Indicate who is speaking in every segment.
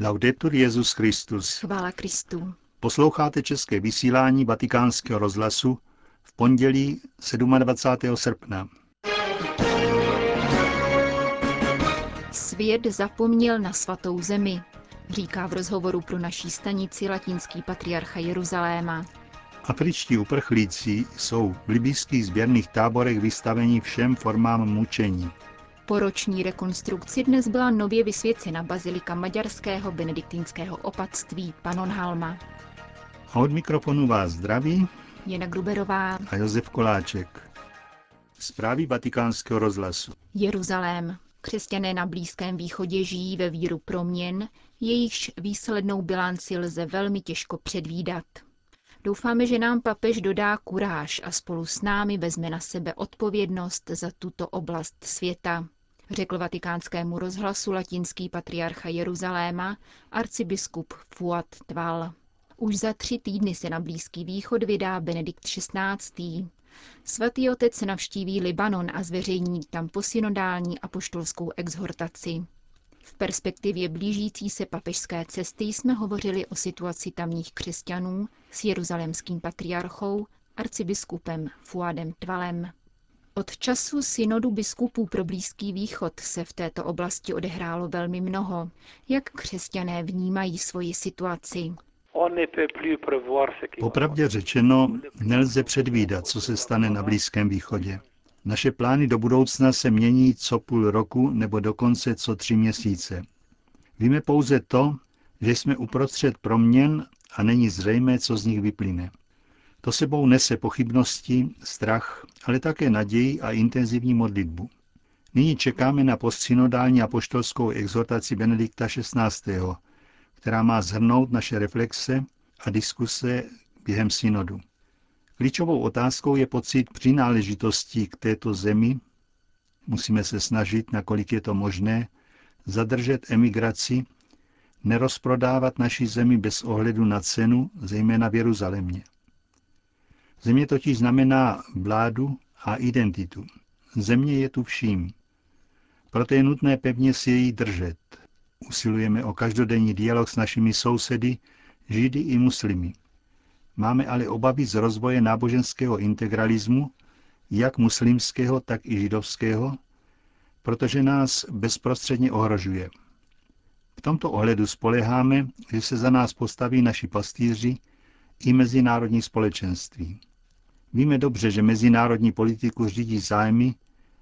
Speaker 1: Laudetur Jezus Christus.
Speaker 2: Chvála Kristu.
Speaker 1: Posloucháte české vysílání Vatikánského rozhlasu v pondělí 27. srpna.
Speaker 2: Svět zapomněl na svatou zemi, říká v rozhovoru pro naší stanici latinský patriarcha Jeruzaléma.
Speaker 1: Afričtí uprchlíci jsou v libijských sběrných táborech vystaveni všem formám mučení.
Speaker 2: Po roční rekonstrukci dnes byla nově vysvěcena bazilika maďarského benediktinského opatství Panonhalma.
Speaker 1: A od mikrofonu vás zdraví
Speaker 2: Jena Gruberová,
Speaker 1: a Josef Koláček. Zprávy vatikánského rozhlasu.
Speaker 2: Jeruzalém. Křesťané na Blízkém východě žijí ve víru proměn, jejichž výslednou bilanci lze velmi těžko předvídat. Doufáme, že nám papež dodá kuráž a spolu s námi vezme na sebe odpovědnost za tuto oblast světa, řekl vatikánskému rozhlasu latinský patriarcha Jeruzaléma, arcibiskup Fuad Tval. Už za tři týdny se na Blízký východ vydá Benedikt XVI. Svatý otec navštíví Libanon a zveřejní tam posynodální apoštolskou exhortaci. V perspektivě blížící se papežské cesty jsme hovořili o situaci tamních křesťanů s jeruzalemským patriarchou, arcibiskupem Fuadem Tvalem. Od času synodu biskupů pro Blízký východ se v této oblasti odehrálo velmi mnoho. Jak křesťané vnímají svoji situaci?
Speaker 1: Popravdě řečeno, nelze předvídat, co se stane na Blízkém východě. Naše plány do budoucna se mění co půl roku nebo dokonce co tři měsíce. Víme pouze to, že jsme uprostřed proměn a není zřejmé, co z nich vyplyne. To sebou nese pochybnosti, strach, ale také naději a intenzivní modlitbu. Nyní čekáme na postsynodální apoštolskou exhortaci Benedikta XVI., která má zhrnout naše reflexe a diskuse během synodu. Klíčovou otázkou je pocit přináležitosti k této zemi. Musíme se snažit, nakolik je to možné, zadržet emigraci, nerozprodávat naši zemi bez ohledu na cenu, zejména v Jeruzalémě. Země totiž znamená vládu a identitu. Země je tu vším. Proto je nutné pevně si její držet. Usilujeme o každodenní dialog s našimi sousedy, židy i muslimy. Máme ale obavy z rozvoje náboženského integralismu, jak muslimského, tak i židovského, protože nás bezprostředně ohrožuje. V tomto ohledu spoleháme, že se za nás postaví naši pastýři i mezinárodní společenství. Víme dobře, že mezinárodní politiku řídí zájmy,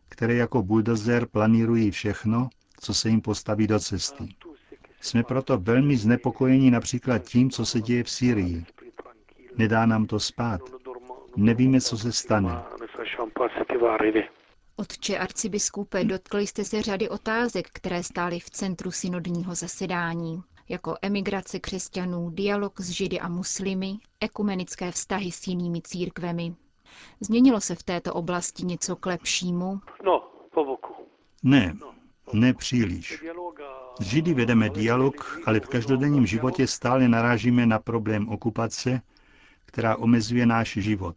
Speaker 1: které jako buldozer planírují všechno, co se jim postaví do cesty. Jsme proto velmi znepokojeni například tím, co se děje v Sýrii. Nedá nám to spát. Nevíme, co se stane.
Speaker 2: Otče arcibiskupe, dotkli jste se řady otázek, které stály v centru synodního zasedání, jako emigrace křesťanů, dialog s židy a muslimy, ekumenické vztahy s jinými církvemi. Změnilo se v této oblasti něco k lepšímu?
Speaker 1: Ne, ne příliš. S Židy vedeme dialog, ale v každodenním životě stále narážíme na problém okupace, která omezuje náš život.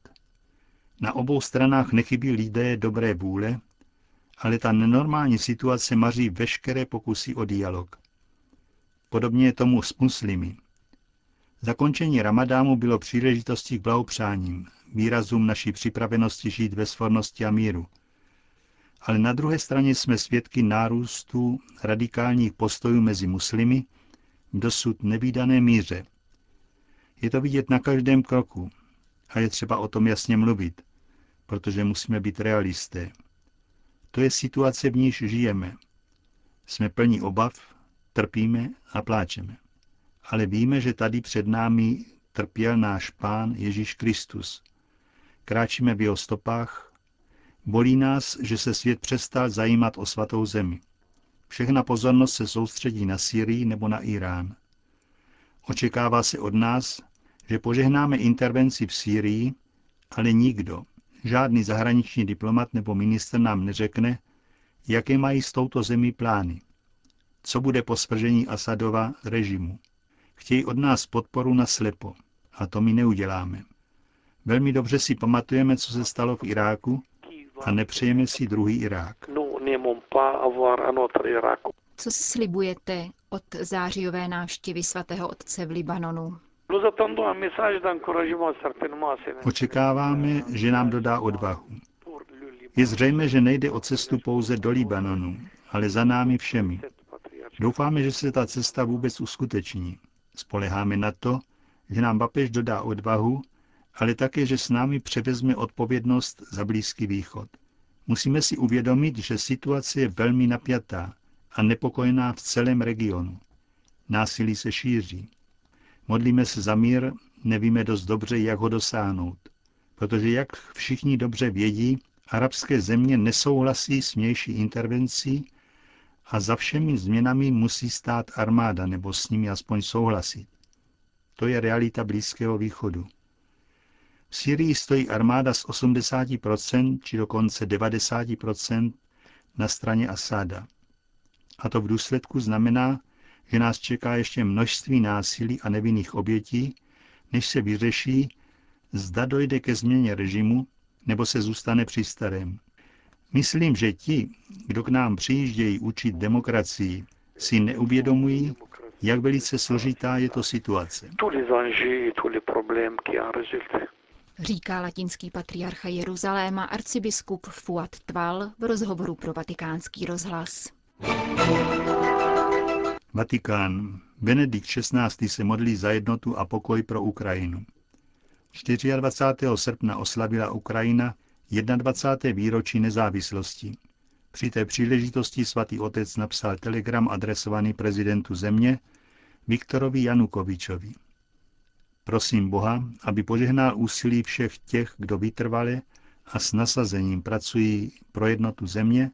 Speaker 1: Na obou stranách nechybí lidé dobré vůle, ale ta nenormální situace maří veškeré pokusy o dialog. Podobně je tomu s muslimy. Zakončení ramadámu bylo příležitostí k blahopřáním, výrazům naší připravenosti žít ve svornosti a míru. Ale na druhé straně jsme svědky nárůstu radikálních postojů mezi muslimy v dosud nevýdané míře. Je to vidět na každém kroku a je třeba o tom jasně mluvit, protože musíme být realisté. To je situace, v níž žijeme. Jsme plní obav, trpíme a pláčeme. Ale víme, že tady před námi trpěl náš Pán Ježíš Kristus. Kráčíme v jeho stopách. Bolí nás, že se svět přestal zajímat o svatou zemi. Všechna pozornost se soustředí na Syrii nebo na Irán. Očekává se od nás, že požehnáme intervenci v Sýrii, ale nikdo, žádný zahraniční diplomat nebo minister nám neřekne, jaké mají s touto zemí plány. Co bude po svržení Asadova režimu? Chtějí od nás podporu na slepo. A to my neuděláme. Velmi dobře si pamatujeme, co se stalo v Iráku a nepřejeme si druhý Irák.
Speaker 2: Co slibujete od zářijové návštěvy svatého otce v Libanonu.
Speaker 1: Očekáváme, že nám dodá odvahu. Je zřejmé, že nejde o cestu pouze do Libanonu, ale za námi všemi. Doufáme, že se ta cesta vůbec uskuteční. Spoleháme na to, že nám papež dodá odvahu, ale také, že s námi převezme odpovědnost za Blízký východ. Musíme si uvědomit, že situace je velmi napjatá a nepokojená v celém regionu. Násilí se šíří. Modlíme se za mír, nevíme dost dobře, jak ho dosáhnout. Protože, jak všichni dobře vědí, arabské země nesouhlasí s vnější intervencí a za všemi změnami musí stát armáda nebo s nimi aspoň souhlasit. To je realita Blízkého východu. V Syrii stojí armáda z 80% či dokonce 90% na straně Asáda. A to v důsledku znamená, že nás čeká ještě množství násilí a nevinných obětí, než se vyřeší, zda dojde ke změně režimu, nebo se zůstane při starém. Myslím, že ti, kdo k nám přijíždějí učit demokracii, si neuvědomují, jak velice složitá je to situace.
Speaker 2: Říká latinský patriarcha Jeruzaléma arcibiskup Fuad Tval v rozhovoru pro vatikánský rozhlas.
Speaker 1: Vatikán. Benedikt XVI. se modlí za jednotu a pokoj pro Ukrajinu. 24. srpna oslavila Ukrajina 21. výročí nezávislosti. Při té příležitosti svatý otec napsal telegram adresovaný prezidentu země Viktorovi Janukovičovi. Prosím Boha, aby požehnal úsilí všech těch, kdo vytrvale a s nasazením pracují pro jednotu země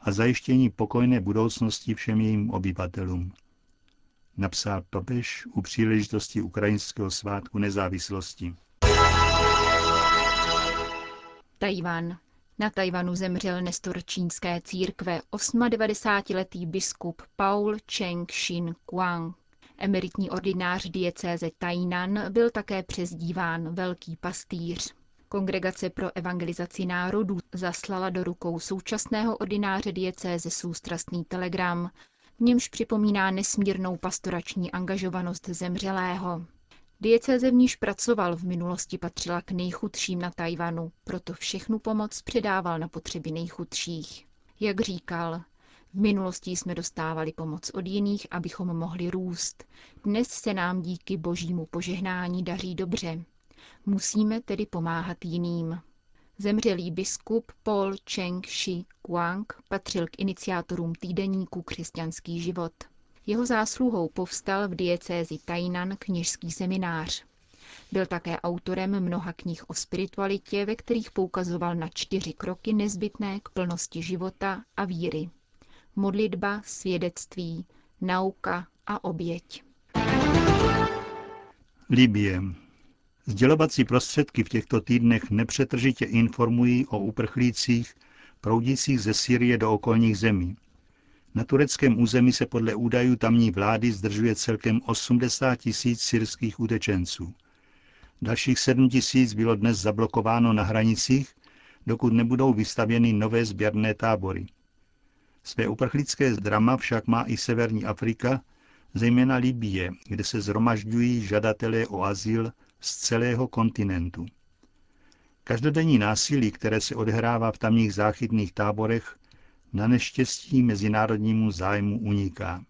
Speaker 1: a zajištění pokojné budoucnosti všem jejím obyvatelům. Napsal papež u příležitosti ukrajinského svátku nezávislosti.
Speaker 2: Tajvan. Na Tajvanu zemřel nestor čínské církve 98-letý biskup Paul Cheng Shin Kuang. Emeritní ordinář diecéze Tainan byl také přezdíván Velký pastýř. Kongregace pro evangelizaci národů zaslala do rukou současného ordináře diecéze soustrastný telegram, v němž připomíná nesmírnou pastorační angažovanost zemřelého. Diecéze v níž pracoval v minulosti patřila k nejchudším na Tajvanu, proto všechnu pomoc předával na potřeby nejchudších. Jak říkal, v minulosti jsme dostávali pomoc od jiných, abychom mohli růst. Dnes se nám díky božímu požehnání daří dobře. Musíme tedy pomáhat jiným. Zemřelý biskup Paul Cheng Shi Kuang patřil k iniciátorům týdeníku Křesťanský život. Jeho zásluhou povstal v diecézi Tainan kněžský seminář. Byl také autorem mnoha knih o spiritualitě, ve kterých poukazoval na čtyři kroky nezbytné k plnosti života a víry. Modlitba, svědectví, nauka a oběť.
Speaker 1: Libie. Sdělovací prostředky v těchto týdnech nepřetržitě informují o uprchlících proudících ze Syrie do okolních zemí. Na tureckém území se podle údajů tamní vlády zdržuje celkem 80 tisíc syrských utečenců. Dalších 7 tisíc bylo dnes zablokováno na hranicích, dokud nebudou vystavěny nové sběrné tábory. Své uprchlické drama však má i severní Afrika, zejména Libie, kde se zhromažďují žadatelé o azyl z celého kontinentu. Každodenní násilí, které se odehrává v tamních záchytných táborech, na neštěstí mezinárodnímu zájmu uniká.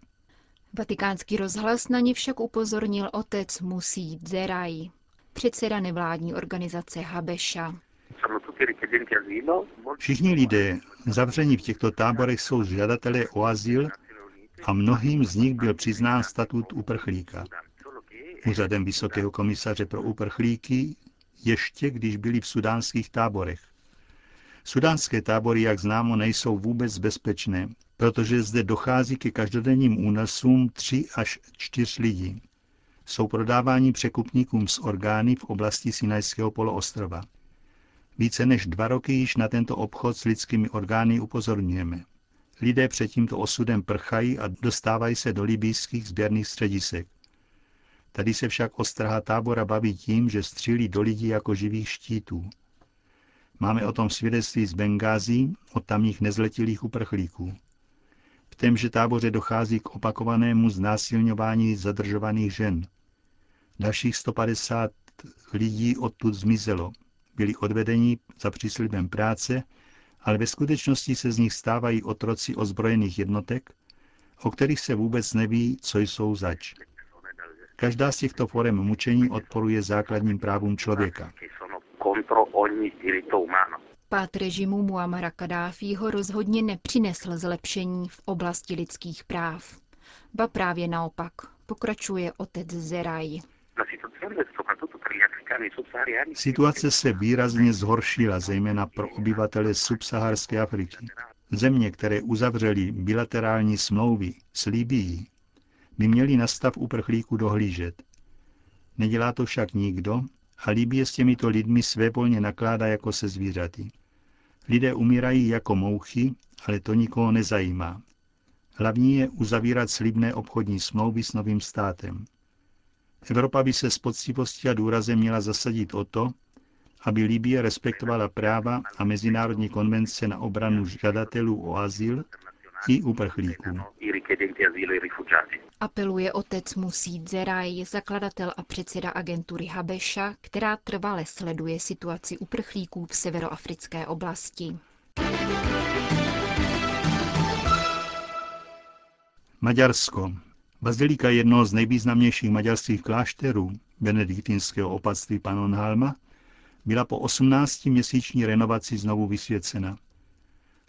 Speaker 2: Vatikánský rozhlas na ně však upozornil otec Musí Dzeraj, předseda nevládní organizace Habeša.
Speaker 1: Všichni lidé zavření v těchto táborech jsou žadatelé o azyl a mnohým z nich byl přiznán statut uprchlíka. Úřadem Vysokého komisaře pro uprchlíky ještě když byli v sudánských táborech. Sudánské tábory, jak známo, nejsou vůbec bezpečné, protože zde dochází ke každodenním únosům tři až čtyř lidí. Jsou prodáváni překupníkům z orgány v oblasti Sinajského poloostrova. Více než dva roky již na tento obchod s lidskými orgány upozorňujeme. Lidé před tímto osudem prchají a dostávají se do libijských sběrných středisek. Tady se však ostraha tábora baví tím, že střílí do lidí jako živých štítů. Máme o tom svědectví z Bengází od tamních nezletilých uprchlíků. V témže táboře dochází k opakovanému znásilňování zadržovaných žen. Dalších 150 lidí odtud zmizelo. Byli odvedeni za příslibem práce, ale ve skutečnosti se z nich stávají otroci ozbrojených jednotek, o kterých se vůbec neví, co jsou zač. Každá z těchto forem mučení odporuje základním právům člověka.
Speaker 2: Pát režimu Muamara Kadáfího rozhodně nepřinesl zlepšení v oblasti lidských práv. Ba právě naopak, pokračuje otec Zeraj.
Speaker 1: Situace se výrazně zhoršila, zejména pro obyvatele subsaharské Afriky. Země, které uzavřely bilaterální smlouvy s Libií, by měli na stav uprchlíků dohlížet. Nedělá to však nikdo a Libie s těmito lidmi svévolně nakládá jako se zvířaty. Lidé umírají jako mouchy, ale to nikoho nezajímá. Hlavní je uzavírat slibné obchodní smlouvy s novým státem. Evropa by se s poctivostí a důrazem měla zasadit o to, aby Libie respektovala práva a mezinárodní konvence na obranu žadatelů o azyl i uprchlíků.
Speaker 2: Apeluje otec Musí Zeraj, zakladatel a předseda agentury Habeša, která trvale sleduje situaci uprchlíků v severoafrické oblasti.
Speaker 1: Maďarsko. Bazilika jednoho z nejvýznamnějších maďarských klášterů, benediktinského opatství Panonhalma, byla po 18-měsíční renovaci znovu vysvěcena.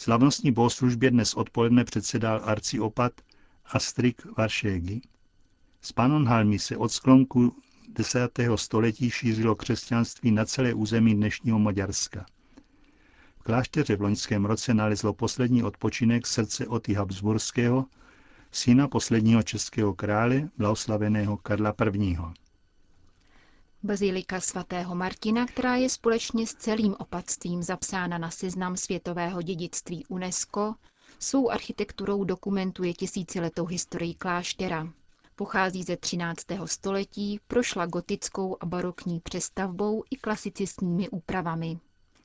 Speaker 1: Slavnostní bohoslužbě dnes odpoledne předsedal arciopat Astrik Varšégy. Z Panonhalmy se od sklonku 10. století šířilo křesťanství na celé území dnešního Maďarska. V klášteře v loňském roce nalezlo poslední odpočinek srdce Oty Habsburského, syna posledního českého krále, blahoslaveného Karla I.
Speaker 2: Bazilika svatého Martina, která je společně s celým opatstvím zapsána na seznam světového dědictví UNESCO, svou architekturou dokumentuje tisíciletou historii kláštera. Pochází ze 13. století, prošla gotickou a barokní přestavbou i klasicistními úpravami.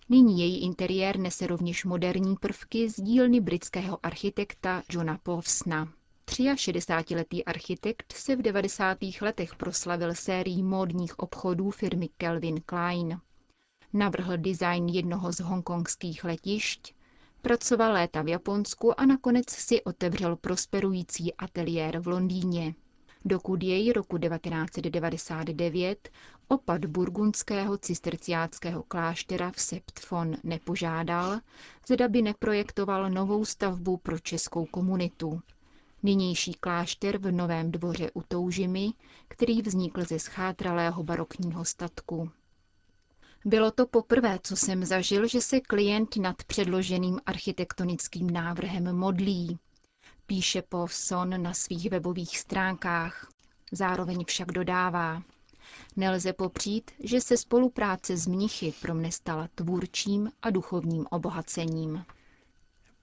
Speaker 2: Nyní její interiér nese rovněž moderní prvky z dílny britského architekta Johna Povsna. 63-letý architekt se v 90. letech proslavil sérií módních obchodů firmy Kelvin Klein. Navrhl design jednoho z hongkongských letišť, pracoval léta v Japonsku a nakonec si otevřel prosperující ateliér v Londýně. Dokud jej roku 1999 opad burgundského cisterciáckého kláštera v Septfon nepožádal, zda by neprojektoval novou stavbu pro českou komunitu. Nynější klášter v Novém dvoře u Toužimy, který vznikl ze schátralého barokního statku. Bylo to poprvé, co jsem zažil, že se klient nad předloženým architektonickým návrhem modlí, píše Povson na svých webových stránkách. Zároveň však dodává, nelze popřít, že se spolupráce s mnichy pro mne stala tvůrčím a duchovním obohacením.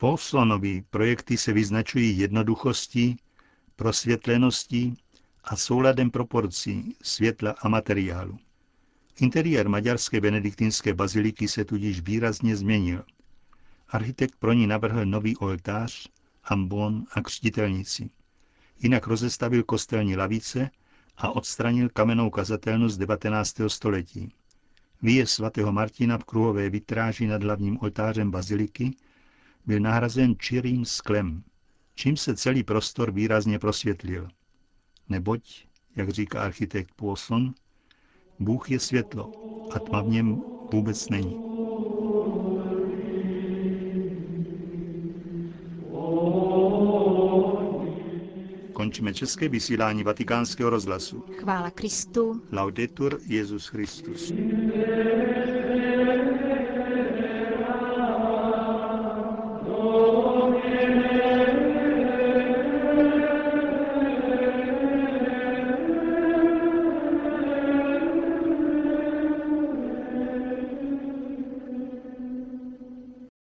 Speaker 1: Povsonovi projekty se vyznačují jednoduchostí, prosvětleností a souladem proporcí světla a materiálu. Interiér maďarské benediktinské baziliky se tudíž výrazně změnil. Architekt pro ní navrhl nový oltář, ambon a křtitelnici. Jinak rozestavil kostelní lavice a odstranil kamennou kazatelnu z 19. století. Výjezd svatého Martina v kruhové vitráži nad hlavním oltářem baziliky byl nahrazen čirým sklem, čím se celý prostor výrazně prosvětlil. Neboť, jak říká architekt Poisson, Bůh je světlo a tma v něm vůbec není. Končíme české vysílání vatikánského rozhlasu.
Speaker 2: Chvála Kristu.
Speaker 1: Laudetur Jezus Christus.